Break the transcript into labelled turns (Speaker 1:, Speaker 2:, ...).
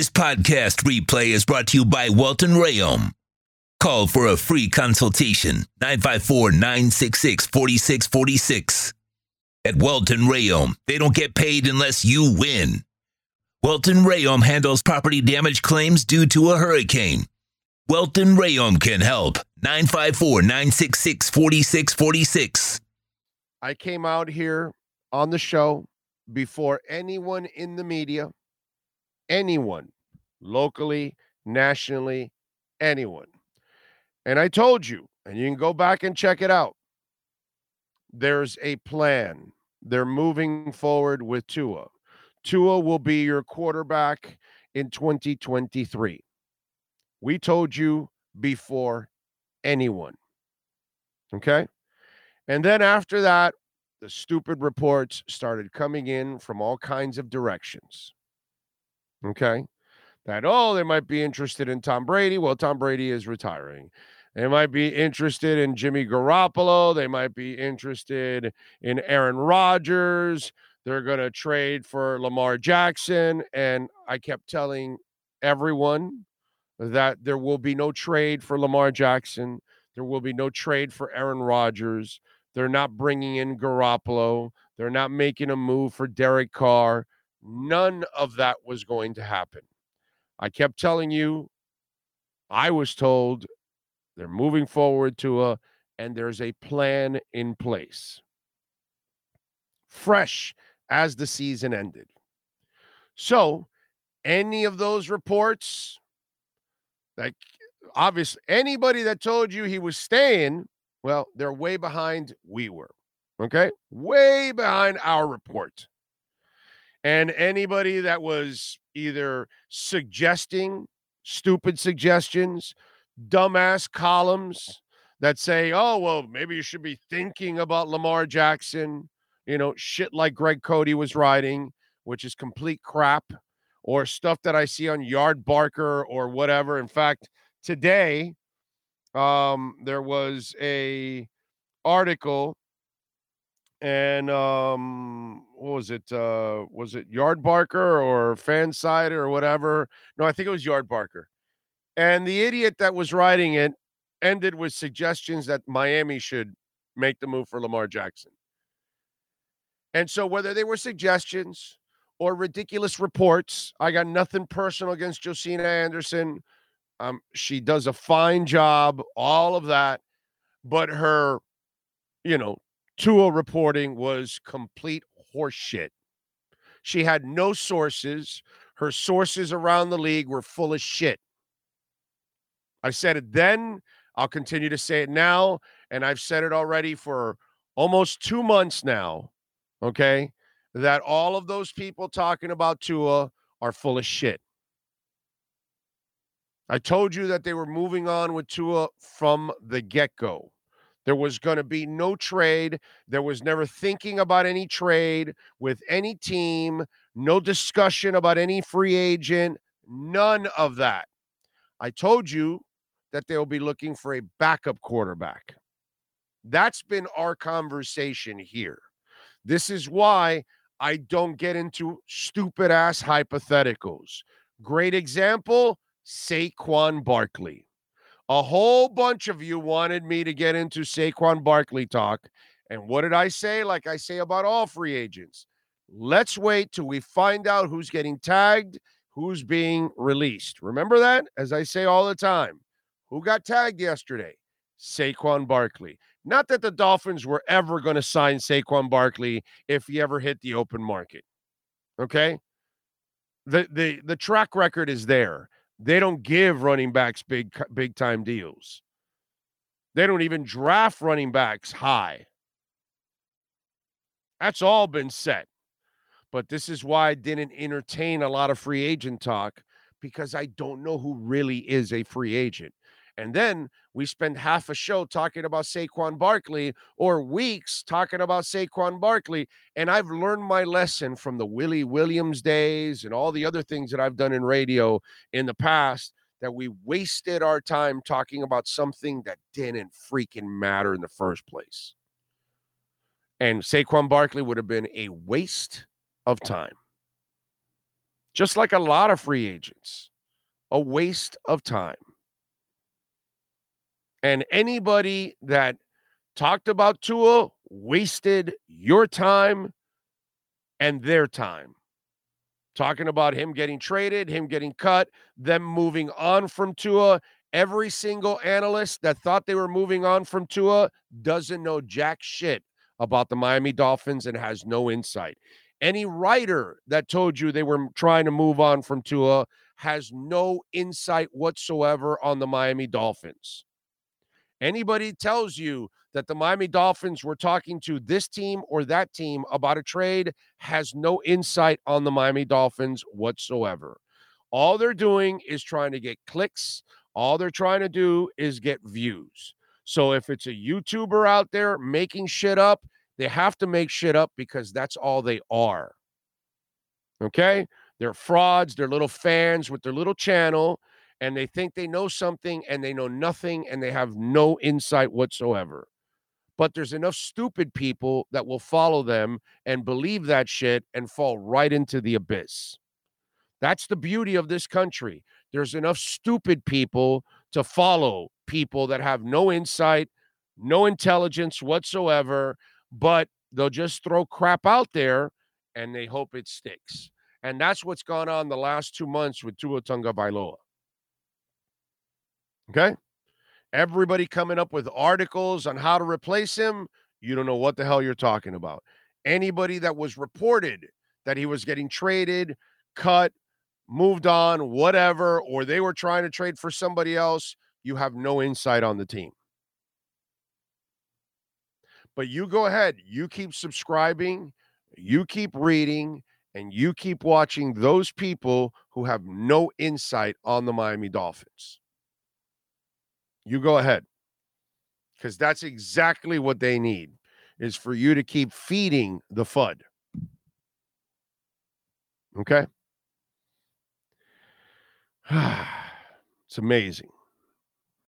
Speaker 1: This podcast replay is brought to you by Welton Rayom. Call for a free consultation 954 966 4646. At Welton Rayom, they don't get paid unless you win. Welton Rayom handles property damage claims due to a hurricane. Welton Rayom can help. 954 966 4646.
Speaker 2: I came out here on the show before anyone in the media, anyone, locally, nationally, anyone. And I told you, and you can go back and check it out. There's a plan. They're moving forward with Tua. Tua will be your quarterback in 2023. We told you before anyone. Okay. And then after that, the stupid reports started coming in from all kinds of directions. Okay. That, oh, they might be interested in Tom Brady. Well, Tom Brady is retiring. They might be interested in Jimmy Garoppolo. They might be interested in Aaron Rodgers. They're going to trade for Lamar Jackson. And I kept telling everyone that there will be no trade for Lamar Jackson. There will be no trade for Aaron Rodgers. They're not bringing in Garoppolo. They're not making a move for Derek Carr. None of that was going to happen. I kept telling you, I was told they're moving forward Tua, and there's a plan in place. Fresh as the season ended. So, any of those reports, like obviously anybody that told you he was staying, well, they're way behind we were. Okay? Way behind our report. And anybody that was either suggesting stupid suggestions, dumbass columns that say, oh, well, maybe you should be thinking about Lamar Jackson, you know, shit like Greg Cote was writing, which is complete crap, or stuff that I see on Yard Barker or whatever. In fact, today, um, there was a article and um what was it uh was it Yardbarker or Fansided or whatever? No i think it was Yardbarker. And the idiot that was writing it ended with suggestions that miami should make the move for lamar jackson. And so whether they were suggestions or ridiculous reports i got nothing personal against josina anderson. Um she does a fine job all of that but her you know Tua reporting was complete horseshit. She had no sources. Her sources around the league were full of shit. I said it then. I'll continue to say it now. And I've said it already for almost two months now. Okay. That all of those people talking about Tua are full of shit. I told you that they were moving on with Tua from the get go. There was going to be no trade. There was never thinking about any trade with any team, no discussion about any free agent, none of that. I told you that they'll be looking for a backup quarterback. That's been our conversation here. This is why I don't get into stupid ass hypotheticals. Great example Saquon Barkley. A whole bunch of you wanted me to get into Saquon Barkley talk. And what did I say? Like I say about all free agents. Let's wait till we find out who's getting tagged, who's being released. Remember that? As I say all the time. Who got tagged yesterday? Saquon Barkley. Not that the Dolphins were ever going to sign Saquon Barkley if he ever hit the open market. Okay? The the the track record is there. They don't give running backs big big time deals. They don't even draft running backs high. That's all been set. But this is why I didn't entertain a lot of free agent talk because I don't know who really is a free agent. And then we spend half a show talking about Saquon Barkley or weeks talking about Saquon Barkley. And I've learned my lesson from the Willie Williams days and all the other things that I've done in radio in the past that we wasted our time talking about something that didn't freaking matter in the first place. And Saquon Barkley would have been a waste of time. just like a lot of free agents, a waste of time. And anybody that talked about Tua wasted your time and their time. Talking about him getting traded, him getting cut, them moving on from Tua. Every single analyst that thought they were moving on from Tua doesn't know jack shit about the Miami Dolphins and has no insight. Any writer that told you they were trying to move on from Tua has no insight whatsoever on the Miami Dolphins. Anybody tells you that the Miami Dolphins were talking to this team or that team about a trade has no insight on the Miami Dolphins whatsoever. All they're doing is trying to get clicks. All they're trying to do is get views. So if it's a YouTuber out there making shit up, they have to make shit up because that's all they are. Okay? They're frauds, they're little fans with their little channel and they think they know something and they know nothing and they have no insight whatsoever. But there's enough stupid people that will follow them and believe that shit and fall right into the abyss. That's the beauty of this country. There's enough stupid people to follow people that have no insight, no intelligence whatsoever, but they'll just throw crap out there and they hope it sticks. And that's what's gone on the last two months with Tua Tagovailoa. Okay. Everybody coming up with articles on how to replace him. You don't know what the hell you're talking about. Anybody that was reported that he was getting traded, cut, moved on, whatever, or they were trying to trade for somebody else, you have no insight on the team. But you go ahead, you keep subscribing, you keep reading, and you keep watching those people who have no insight on the Miami Dolphins. You go ahead. Because that's exactly what they need is for you to keep feeding the FUD. Okay? it's amazing.